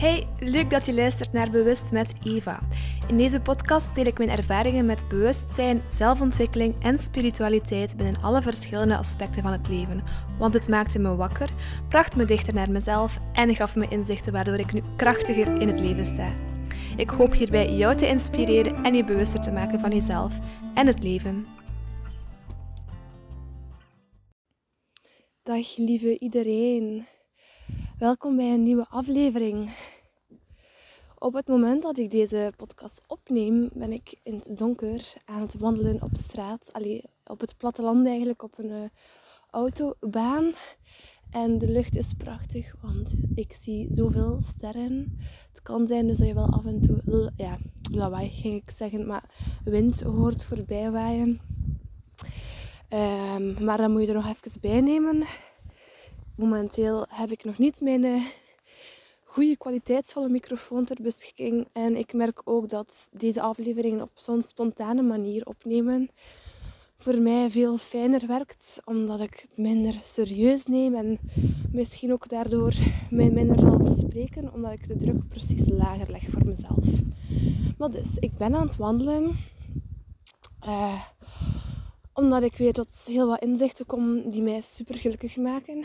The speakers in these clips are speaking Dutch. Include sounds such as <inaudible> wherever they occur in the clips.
Hey, leuk dat je luistert naar Bewust met Eva. In deze podcast deel ik mijn ervaringen met bewustzijn, zelfontwikkeling en spiritualiteit binnen alle verschillende aspecten van het leven. Want het maakte me wakker, bracht me dichter naar mezelf en gaf me inzichten waardoor ik nu krachtiger in het leven sta. Ik hoop hierbij jou te inspireren en je bewuster te maken van jezelf en het leven. Dag lieve iedereen. Welkom bij een nieuwe aflevering. Op het moment dat ik deze podcast opneem, ben ik in het donker aan het wandelen op straat. Allee, op het platteland eigenlijk, op een uh, autobaan. En de lucht is prachtig, want ik zie zoveel sterren. Het kan zijn dus dat je wel af en toe, ja, lawaai ging ik zeggen, maar wind hoort voorbij waaien. Um, maar dan moet je er nog even bij nemen. Momenteel heb ik nog niet mijn uh, goede kwaliteitsvolle microfoon ter beschikking. En ik merk ook dat deze afleveringen op zo'n spontane manier opnemen voor mij veel fijner werkt, omdat ik het minder serieus neem en misschien ook daardoor mij minder zal verspreken, omdat ik de druk precies lager leg voor mezelf. Maar dus, ik ben aan het wandelen. Uh, omdat ik weet dat heel wat inzichten komen die mij super gelukkig maken.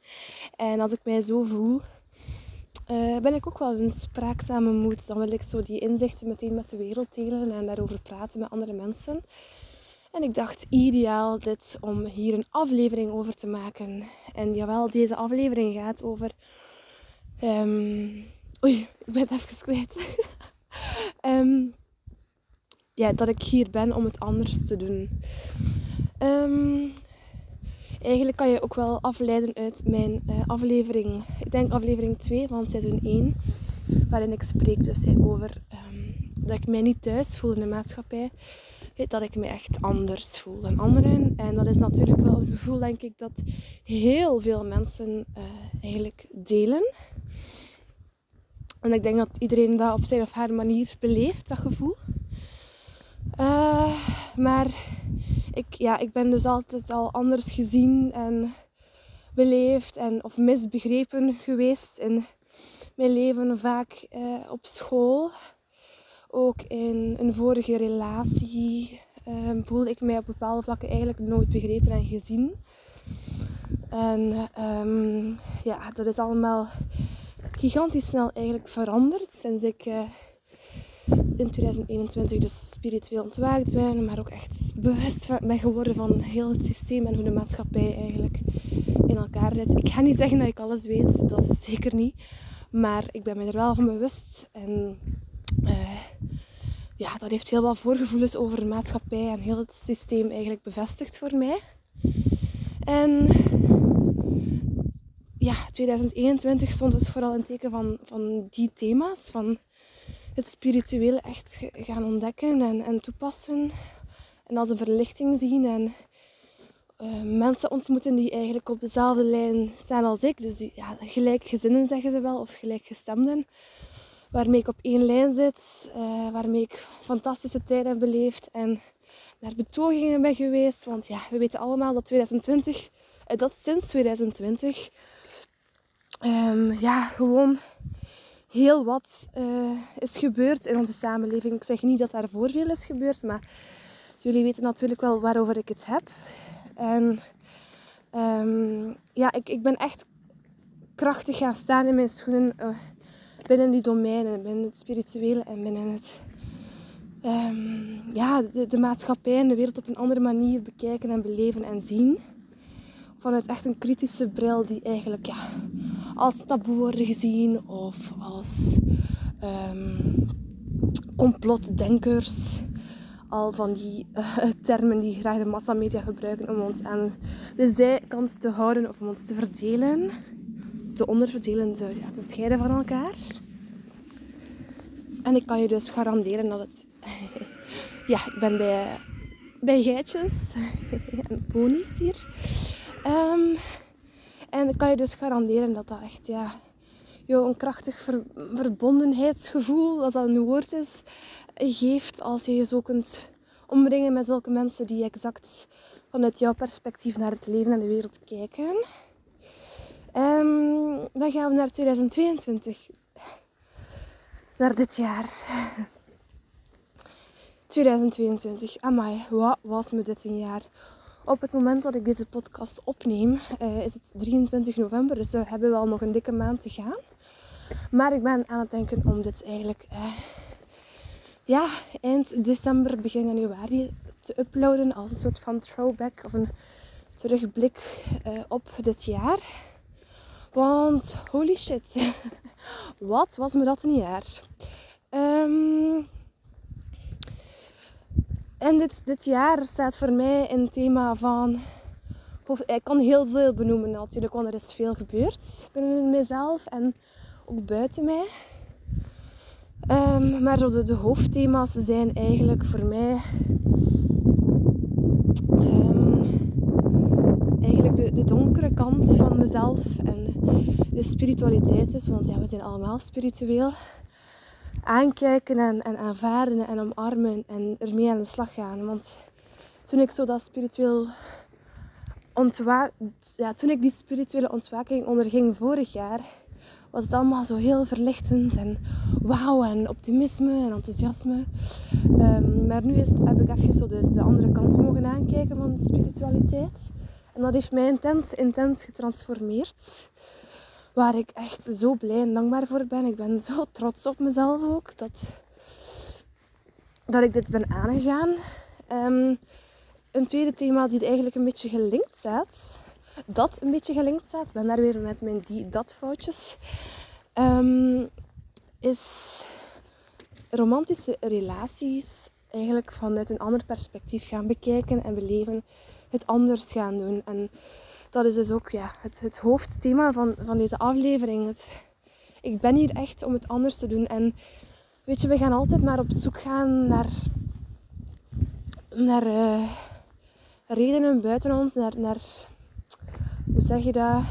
<laughs> en als ik mij zo voel, uh, ben ik ook wel een spraakzame moed. Dan wil ik zo die inzichten meteen met de wereld delen en daarover praten met andere mensen. En ik dacht, ideaal dit om hier een aflevering over te maken. En jawel, deze aflevering gaat over... Um... Oei, ik ben het even kwijt. um, <laughs> ja, dat ik hier ben om het anders te doen. Um, eigenlijk kan je ook wel afleiden uit mijn uh, aflevering, ik denk aflevering 2 van seizoen 1, waarin ik spreek dus over um, dat ik mij niet thuis voel in de maatschappij, dat ik me echt anders voel dan anderen. En dat is natuurlijk wel een gevoel, denk ik, dat heel veel mensen uh, eigenlijk delen. En ik denk dat iedereen dat op zijn of haar manier beleeft, dat gevoel. Uh, maar ik, ja, ik ben dus altijd al anders gezien en beleefd en, of misbegrepen geweest in mijn leven. Vaak uh, op school, ook in een vorige relatie, uh, voelde ik mij op bepaalde vlakken eigenlijk nooit begrepen en gezien. En um, ja, dat is allemaal gigantisch snel eigenlijk veranderd sinds ik in 2021 dus spiritueel ontwaakt ben, maar ook echt bewust ben geworden van heel het systeem en hoe de maatschappij eigenlijk in elkaar zit. Ik ga niet zeggen dat ik alles weet, dat is zeker niet, maar ik ben me er wel van bewust en uh, ja, dat heeft heel wat voorgevoelens over de maatschappij en heel het systeem eigenlijk bevestigd voor mij. En ja, 2021 stond dus vooral in teken van, van die thema's, van het spirituele echt gaan ontdekken en, en toepassen. En als een verlichting zien en uh, mensen ontmoeten die eigenlijk op dezelfde lijn staan als ik. Dus die, ja, gelijkgezinnen zeggen ze wel, of gelijkgestemden. Waarmee ik op één lijn zit, uh, waarmee ik fantastische tijden heb beleefd en naar betogingen ben geweest. Want ja, we weten allemaal dat 2020, uh, dat sinds 2020, um, ja, gewoon heel wat uh, is gebeurd in onze samenleving. Ik zeg niet dat daar voor veel is gebeurd, maar jullie weten natuurlijk wel waarover ik het heb. En um, ja, ik, ik ben echt krachtig gaan staan in mijn schoenen uh, binnen die domeinen, binnen het spirituele en binnen het, um, ja, de, de maatschappij en de wereld op een andere manier bekijken en beleven en zien. Vanuit echt een kritische bril die eigenlijk ja, als taboe worden gezien of als um, complotdenkers. Al van die uh, termen die graag de massamedia gebruiken om ons aan de zijkant te houden of om ons te verdelen. Te onderverdelen, te, ja, te scheiden van elkaar. En ik kan je dus garanderen dat het... <laughs> ja, ik ben bij, bij geitjes <laughs> en ponies hier. Um, ik kan je dus garanderen dat dat echt ja, jou een krachtig ver verbondenheidsgevoel, dat dat een woord is, geeft als je je zo kunt omringen met zulke mensen die exact vanuit jouw perspectief naar het leven en de wereld kijken. En dan gaan we naar 2022. naar dit jaar. <laughs> 2022. Amai, wat was me dit een jaar. Op het moment dat ik deze podcast opneem, uh, is het 23 november. Dus we hebben wel nog een dikke maand te gaan. Maar ik ben aan het denken om dit eigenlijk uh, ja, eind december, begin januari te uploaden. Als een soort van throwback of een terugblik uh, op dit jaar. Want holy shit, <laughs> wat was me dat een jaar. Um, en dit, dit jaar staat voor mij een thema van. Ik kan heel veel benoemen natuurlijk, want er is veel gebeurd binnen mezelf en ook buiten mij. Um, maar de, hoofdthema's zijn eigenlijk voor mij. Um, eigenlijk de, de, donkere kant van mezelf en de spiritualiteit dus, want ja, we zijn allemaal spiritueel aankijken en, en en omarmen en ermee aan de slag gaan. Want toen ik zo dat spiritueel ontwa ja, toen ik die spirituele ontwaking onderging vorig jaar, was het allemaal zo heel verlichtend en wauw en optimisme en enthousiasme. Um, maar nu is, heb ik even zo de, de andere kant mogen aankijken van de spiritualiteit. En dat heeft mij intens, intens getransformeerd waar ik echt zo blij en dankbaar voor ben. Ik ben zo trots op mezelf ook dat, dat ik dit ben aangegaan. Um, een tweede thema die eigenlijk een beetje gelinkt staat. Dat een beetje gelinkt staat. Ben daar weer met mijn die-dat foutjes. Um, is romantische relaties eigenlijk vanuit een ander perspectief gaan bekijken en beleven. Het anders gaan doen. En dat is dus ook ja, het, het hoofdthema van, van deze aflevering. Het, ik ben hier echt om het anders te doen. En weet je, we gaan altijd maar op zoek gaan naar, naar uh, redenen buiten ons, naar, naar, hoe zeg je dat?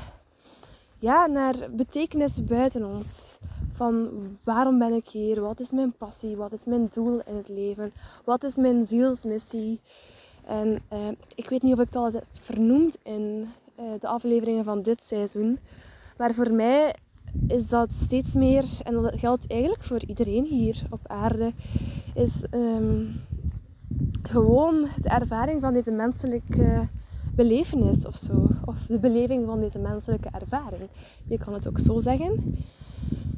Ja, naar betekenis buiten ons. Van waarom ben ik hier? Wat is mijn passie? Wat is mijn doel in het leven? Wat is mijn zielsmissie? En uh, ik weet niet of ik het al eens heb vernoemd in eh, de afleveringen van dit seizoen. Maar voor mij is dat steeds meer, en dat geldt eigenlijk voor iedereen hier op aarde, is um, gewoon de ervaring van deze menselijke belevenis of zo. Of de beleving van deze menselijke ervaring. Je kan het ook zo zeggen.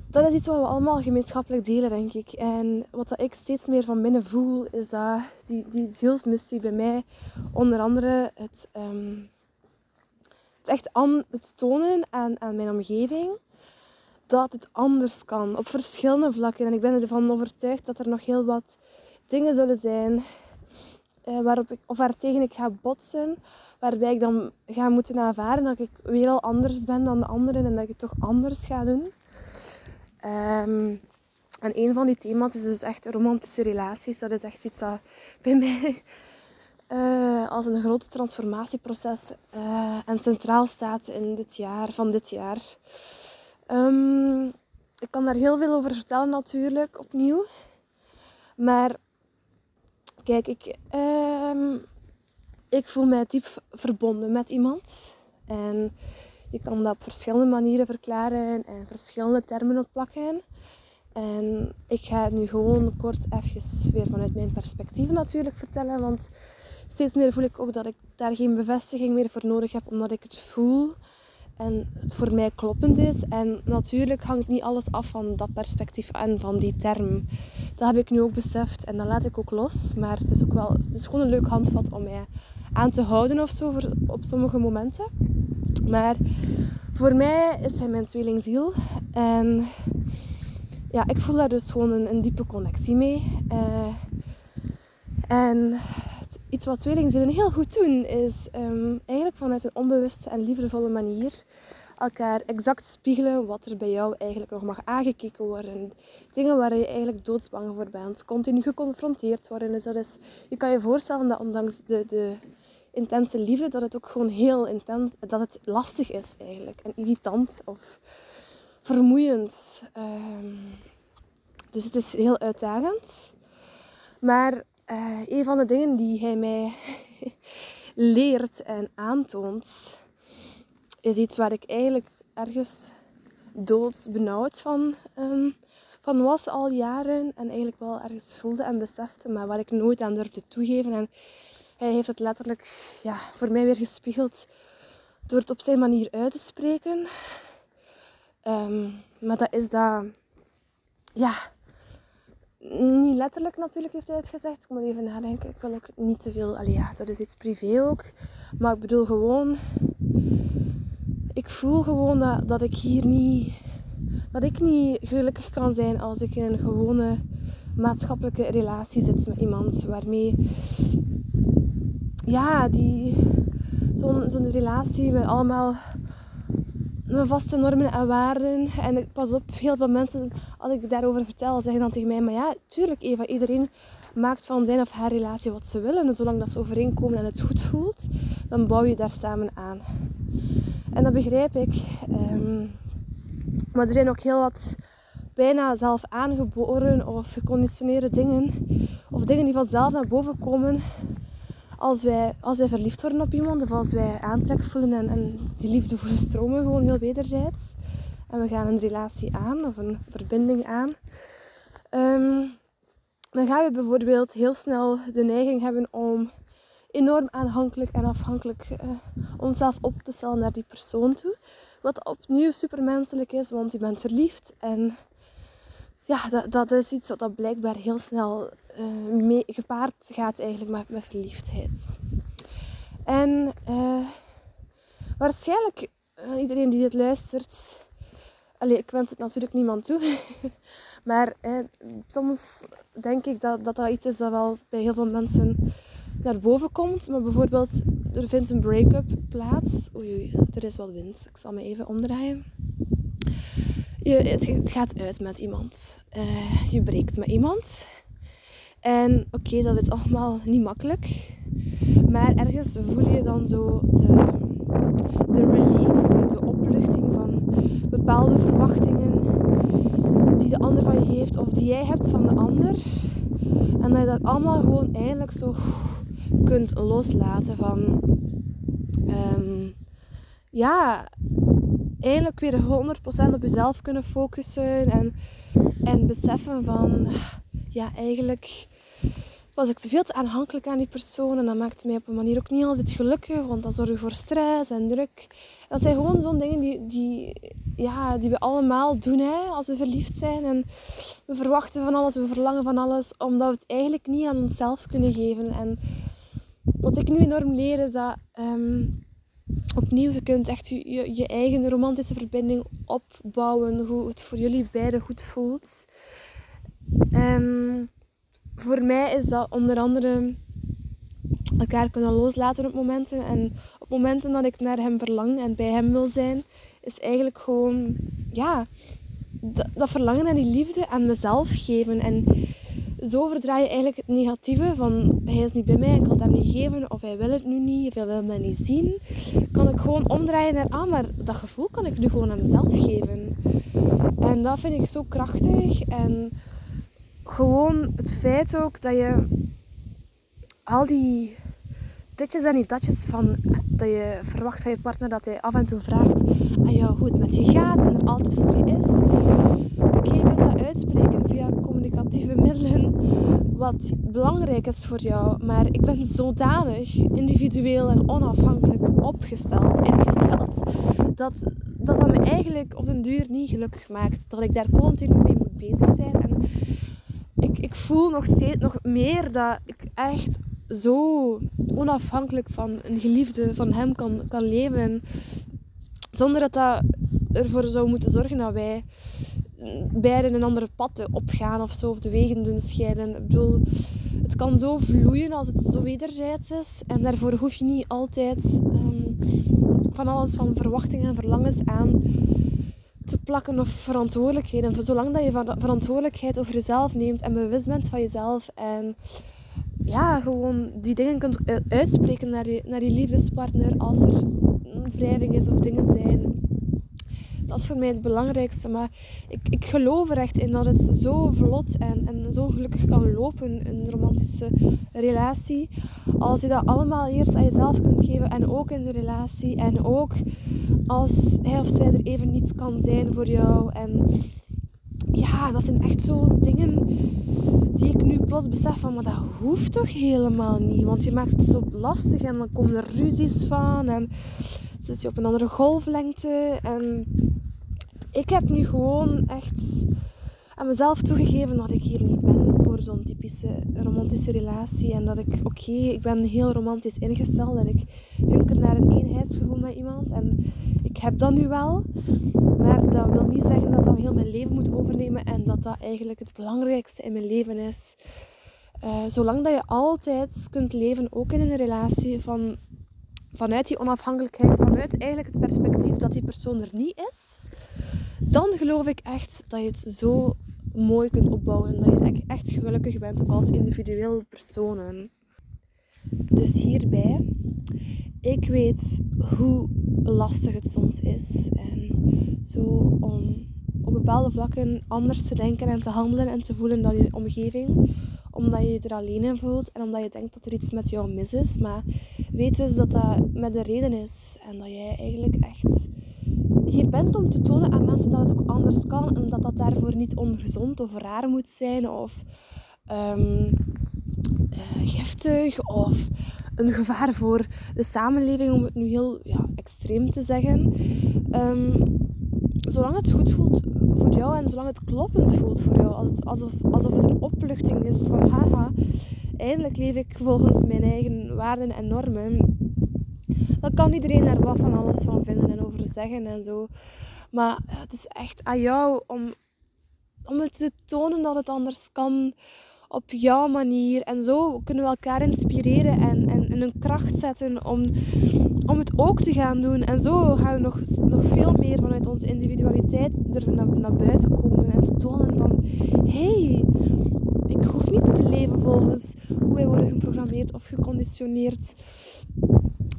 Dat is iets wat we allemaal gemeenschappelijk delen, denk ik. En wat ik steeds meer van binnen voel, is dat die, die zielsmissie bij mij onder andere het um, echt aan het tonen aan, aan mijn omgeving dat het anders kan op verschillende vlakken. En ik ben ervan overtuigd dat er nog heel wat dingen zullen zijn eh, waarop ik, of waartegen ik ga botsen, waarbij ik dan ga moeten aanvaarden dat ik weer al anders ben dan de anderen en dat ik het toch anders ga doen. Um, en een van die thema's is dus echt romantische relaties. Dat is echt iets dat bij mij uh, als een groot transformatieproces uh, en centraal staat in dit jaar, van dit jaar. Um, ik kan daar heel veel over vertellen natuurlijk, opnieuw. Maar kijk, ik, uh, ik voel mij diep verbonden met iemand. En je kan dat op verschillende manieren verklaren en verschillende termen opplakken. En ik ga het nu gewoon kort even weer vanuit mijn perspectief natuurlijk vertellen. Want steeds meer voel ik ook dat ik daar geen bevestiging meer voor nodig heb, omdat ik het voel en het voor mij kloppend is. En natuurlijk hangt niet alles af van dat perspectief en van die term. Dat heb ik nu ook beseft en dat laat ik ook los. Maar het is ook wel, het is gewoon een leuk handvat om mij aan te houden of zo voor, op sommige momenten. Maar voor mij is hij mijn tweelingziel. En ja, ik voel daar dus gewoon een, een diepe connectie mee. Uh, en iets wat tweelingzielen heel goed doen, is um, eigenlijk vanuit een onbewuste en liefdevolle manier elkaar exact spiegelen wat er bij jou eigenlijk nog mag aangekeken worden. Dingen waar je eigenlijk doodsbang voor bent, continu geconfronteerd worden. Dus dat is, je kan je voorstellen dat ondanks de, de intense liefde, dat het ook gewoon heel intens, dat het lastig is eigenlijk. En irritant of vermoeiend. Um, dus het is heel uitdagend. Maar uh, een van de dingen die hij mij <laughs> leert en aantoont, is iets waar ik eigenlijk ergens doodsbenauwd van um, van was al jaren en eigenlijk wel ergens voelde en besefte, maar waar ik nooit aan durfde toegeven. En hij heeft het letterlijk ja, voor mij weer gespiegeld door het op zijn manier uit te spreken. Ehm, maar dat is dat, ja, niet letterlijk natuurlijk heeft hij het gezegd. Ik moet even nadenken. Ik wil ook niet te veel, allee, ja, dat is iets privé ook. Maar ik bedoel gewoon, ik voel gewoon dat, dat ik hier niet, dat ik niet gelukkig kan zijn als ik in een gewone maatschappelijke relatie zit met iemand waarmee, ja, die, zo'n zo'n relatie met allemaal mijn vaste normen en waarden. En ik pas op, heel veel mensen, als ik daarover vertel, zeggen dan tegen mij: Maar ja, tuurlijk, Eva, iedereen maakt van zijn of haar relatie wat ze willen. En zolang dat ze overeenkomen en het goed voelt, dan bouw je daar samen aan. En dat begrijp ik. Ehm, maar er zijn ook heel wat bijna zelf aangeboren of geconditioneerde dingen, of dingen die vanzelf naar boven komen als wij, als wij verliefd worden op iemand of als wij aantrek voelen en, en die liefde voelen stromen gewoon heel wederzijds en we gaan een relatie aan of een verbinding aan, ehm, dan gaan we bijvoorbeeld heel snel de neiging hebben om enorm aanhankelijk en afhankelijk uh, onszelf op te stellen naar die persoon toe. Wat opnieuw supermenselijk is, want je bent verliefd en ja, dat, dat is iets wat blijkbaar heel snel uh, mee, gepaard gaat eigenlijk met, met verliefdheid. En uh, waarschijnlijk, uh, iedereen die dit luistert, allee, ik wens het natuurlijk niemand toe, <laughs> maar soms denk ik dat, dat dat iets is dat wel bij heel veel mensen naar boven komt. Maar bijvoorbeeld, er vindt een break-up plaats. Oei, oei, er is wel wind. Ik zal me even omdraaien je, het, gaat uit met iemand. Je breekt met iemand. En oké, dat is allemaal niet makkelijk. Maar ergens voel je dan zo de, de relief, de, opluchting van bepaalde verwachtingen die de ander van je heeft of die jij hebt van de ander. En dat je dat allemaal gewoon eindelijk zo kunt loslaten van... Um, ja, eindelijk weer 100% op jezelf kunnen focussen. En, en beseffen van, ja, eigenlijk was ik te veel te aanhankelijk aan die persoon. En dat maakte mij op een manier ook niet altijd gelukkig, want dat zorgde voor stress en druk. Dat zijn gewoon zo'n dingen die, die, ja, die we allemaal doen hè, als we verliefd zijn. En we verwachten van alles, we verlangen van alles, omdat we het eigenlijk niet aan onszelf kunnen geven. En wat ik nu enorm leer is dat ehm, opnieuw, je kunt echt je, je, je, eigen romantische verbinding opbouwen, hoe het voor jullie beiden goed voelt. En voor mij is dat onder andere elkaar kunnen loslaten op momenten. En op momenten dat ik naar hem verlang en bij hem wil zijn, is eigenlijk gewoon, ja, dat, verlangen en die liefde aan mezelf geven. En zo verdraai je eigenlijk het negatieve van hij is niet bij mij en kan het hem niet geven of hij wil het nu niet of hij wil mij niet zien. Kan ik gewoon omdraaien naar ah, maar dat gevoel kan ik nu gewoon aan mezelf geven. En dat vind ik zo krachtig en gewoon het feit ook dat je al die ditjes en die datjes van dat je verwacht van je partner dat hij af en toe vraagt aan jou hoe het met je gaat en altijd voor je is. Oké, je kunt dat uitspreken via communicatieve middelen wat belangrijk is voor jou, maar ik ben zodanig individueel en onafhankelijk opgesteld, ingesteld, dat dat, dat me eigenlijk op een duur niet gelukkig maakt. Dat ik daar continu mee moet bezig zijn. En ik, ik voel nog steeds nog meer dat ik echt zo onafhankelijk van een geliefde, van hem kan, kan leven. Zonder dat dat ervoor zou moeten zorgen dat wij beiden een andere pad opgaan of zo, of de wegen doen scheiden. Ik bedoel, het kan zo vloeien als het zo wederzijds is. En daarvoor hoef je niet altijd um, van alles van verwachtingen en verlangens aan te plakken of verantwoordelijkheden. Zolang dat je verantwoordelijkheid over jezelf neemt en bewust bent van jezelf en ja, gewoon die dingen kunt uitspreken naar je, naar je liefdespartner als er een wrijving is of dingen zijn dat is voor mij het belangrijkste. Maar ik, ik geloof er echt in dat het zo vlot en, en zo gelukkig kan lopen, een romantische relatie. Als je dat allemaal eerst aan jezelf kunt geven en ook in de relatie. En ook als hij of zij er even niet kan zijn voor jou. En ja, dat zijn echt zo'n dingen die ik nu plots besef van, maar dat hoeft toch helemaal niet. Want je maakt het zo lastig en dan komen er ruzies van en zit je op een andere golflengte. En ik heb nu gewoon echt aan mezelf toegegeven dat ik hier niet ben voor zo'n typische romantische relatie. En dat ik, oké, ik ben heel romantisch ingesteld en ik hunker naar een eenheidsgevoel met iemand. En ik heb dat nu wel. Maar dat wil niet zeggen dat dat heel mijn leven moet overnemen en dat dat eigenlijk het belangrijkste in mijn leven is. Uh, zolang dat je altijd kunt leven, ook in een relatie, van, vanuit die onafhankelijkheid, vanuit eigenlijk het perspectief dat die persoon er niet is, dan geloof ik echt dat je het zo mooi kunt opbouwen. En dat je echt gelukkig bent, ook als individuele personen. Dus hierbij, ik weet hoe lastig het soms is. En zo om op bepaalde vlakken anders te denken en te handelen en te voelen dan je omgeving. Omdat je je er alleen in voelt en omdat je denkt dat er iets met jou mis is. Maar weet dus dat dat met een reden is. En dat jij eigenlijk echt hier bent om te tonen aan mensen dat het ook anders kan en dat dat daarvoor niet ongezond of raar moet zijn of um, giftig of een gevaar voor de samenleving, om het nu heel ja, extreem te zeggen. Um, zolang het goed voelt voor jou en zolang het kloppend voelt voor jou, alsof, alsof het een opluchting is van haha, eindelijk leef ik volgens mijn eigen waarden en normen dan kan iedereen er wat van alles van vinden en over zeggen en zo. Maar het is echt aan jou om, om het te tonen dat het anders kan op jouw manier. En zo kunnen we elkaar inspireren en, en, en een kracht zetten om, om het ook te gaan doen. En zo gaan we nog, nog veel meer vanuit onze individualiteit er naar, naar buiten komen en te tonen van... Hey, ik hoef niet te leven volgens hoe wij worden geprogrammeerd of geconditioneerd.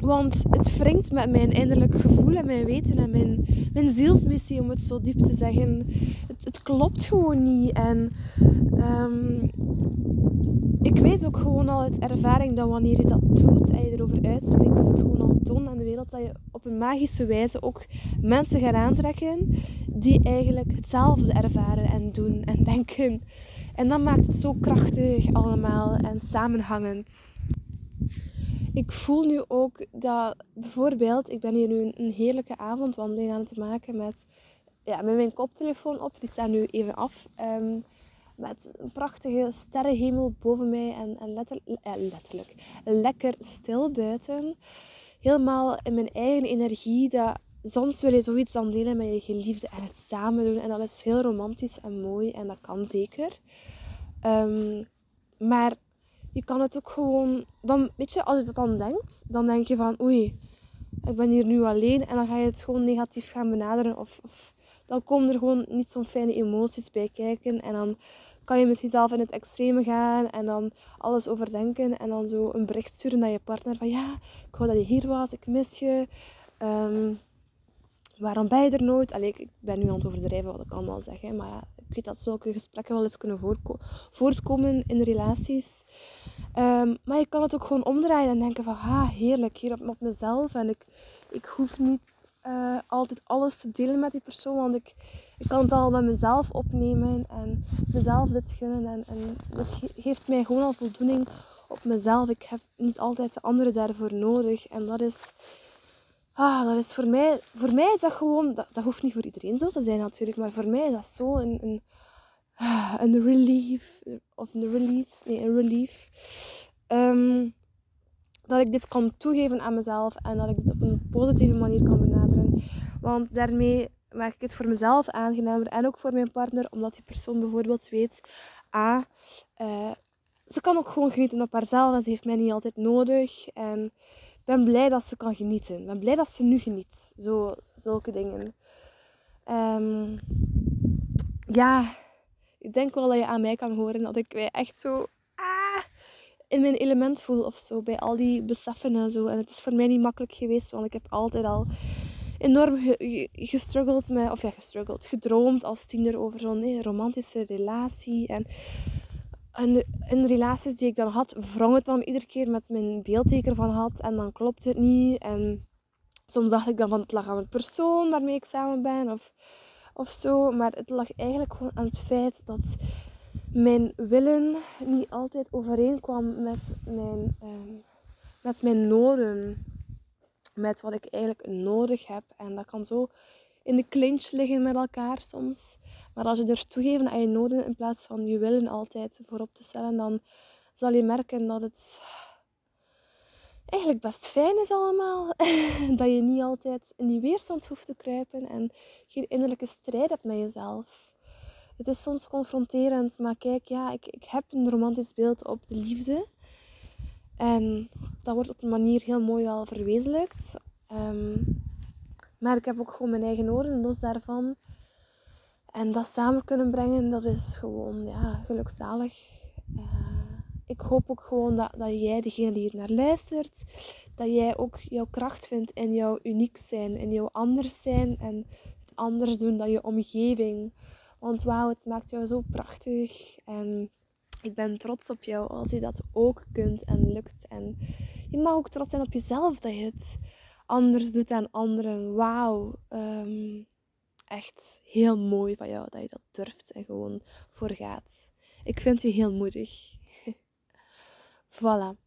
Want het wringt met mijn innerlijk gevoel en mijn weten en mijn, mijn zielsmissie, om het zo diep te zeggen. Het, het klopt gewoon niet. En um, ik weet ook gewoon al uit ervaring dat wanneer je dat doet en je erover uitspreekt of het gewoon al toont aan de wereld, dat je op een magische wijze ook mensen gaat aantrekken die eigenlijk hetzelfde ervaren en doen en <laughs> denken. En dat maakt het zo krachtig allemaal en samenhangend ik voel nu ook dat bijvoorbeeld, ik ben hier nu een, heerlijke avondwandeling aan het maken met, ja, met mijn koptelefoon op. Die staat nu even af. Ehm, met een prachtige sterrenhemel boven mij en, en letter, eh, letterlijk lekker stil buiten. Helemaal in mijn eigen energie. Dat, soms wil je zoiets dan delen met je geliefde en het samen doen. En dat is heel romantisch en mooi en dat kan zeker. Um, maar je kan het ook gewoon, dan, weet je, als je dat dan denkt, dan denk je van, oei, ik ben hier nu alleen. En dan ga je het gewoon negatief gaan benaderen. Of, of dan komen er gewoon niet zo'n fijne emoties bij kijken. En dan kan je misschien zelf in het extreme gaan en dan alles overdenken. En dan zo een bericht sturen naar je partner van, ja, ik wou dat je hier was, ik mis je. Um, waarom ben je er nooit? Allee, ik ben nu aan het overdrijven wat ik allemaal zeg. Maar ja, ik weet dat zulke gesprekken wel eens kunnen voortkomen in relaties. Um, maar je kan het ook gewoon omdraaien en denken van... Ah, heerlijk, hier op, mezelf. En ik, ik hoef niet uh, altijd alles te delen met die persoon. Want ik, ik kan het al met mezelf opnemen. En mezelf dit gunnen. En, en dat geeft mij gewoon al voldoening op mezelf. Ik heb niet altijd de anderen daarvoor nodig. En dat is Ah, dat is voor mij, voor mij is dat gewoon, dat, dat hoeft niet voor iedereen zo te zijn natuurlijk, maar voor mij is dat zo een, een, ah, een relief, of een release, nee, een relief. Ehm, dat ik dit kan toegeven aan mezelf en dat ik dit op een positieve manier kan benaderen. Want daarmee maak ik het voor mezelf aangenamer en ook voor mijn partner, omdat die persoon bijvoorbeeld weet, ah, uh, ze kan ook gewoon genieten op haarzelf en ze heeft mij niet altijd nodig. En ben blij dat ze kan genieten. Ik ben blij dat ze nu geniet. Zo, zulke dingen. Um, ja, ik denk wel dat je aan mij kan horen dat ik mij echt zo ah, in mijn element voel of zo. Bij al die beseffen en zo. En het is voor mij niet makkelijk geweest, want ik heb altijd al enorm gestruggeld met, of ja, gestruggeld, gedroomd als tiener over zo'n romantische relatie. En en in relaties die ik dan had, wrong het dan iedere keer met mijn beeldteken van had. En dan klopt het niet. En soms dacht ik dan van het lag aan de persoon waarmee ik samen ben. Of, of zo. Maar het lag eigenlijk gewoon aan het feit dat mijn willen niet altijd overeenkwam met mijn, ehm, met mijn noden. Met wat ik eigenlijk nodig heb. En dat kan zo in de clinch liggen met elkaar soms. Maar als je er toegeeft aan je noden in plaats van je willen altijd voorop te stellen, dan zal je merken dat het eigenlijk best fijn is allemaal. <laughs> dat je niet altijd in die weerstand hoeft te kruipen en geen innerlijke strijd hebt met jezelf. Het is soms confronterend, maar kijk, ja, ik, ik heb een romantisch beeld op de liefde. En dat wordt op een manier heel mooi al verwezenlijkt. Ehm, maar ik heb ook gewoon mijn eigen oren los daarvan. En dat samen kunnen brengen, dat is gewoon ja, gelukzalig. Uh, ik hoop ook gewoon dat, dat jij, degene die hier naar luistert, dat jij ook jouw kracht vindt in jouw uniek zijn, in jouw anders zijn en het anders doen dan je omgeving. Want wauw, het maakt jou zo prachtig. En ik ben trots op jou als je dat ook kunt en lukt. En je mag ook trots zijn op jezelf dat je het anders doet dan anderen. Wauw. Um, echt heel mooi van jou dat je dat durft en gewoon voor gaat. Ik vind je heel moedig. <laughs> voilà.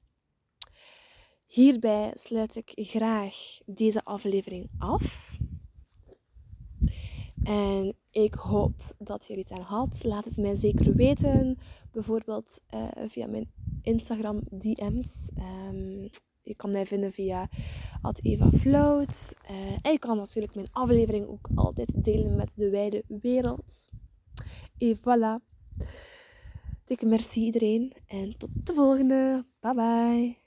Hierbij sluit ik graag deze aflevering af. En ik hoop dat je er iets aan had. Laat het mij zeker weten. Bijvoorbeeld uh, via mijn Instagram DM's. Um, je kan mij vinden via Eva Float. Uh, en je kan natuurlijk mijn aflevering ook altijd delen met de wijde wereld. En voilà. Dikke merci iedereen en tot de volgende. Bye bye.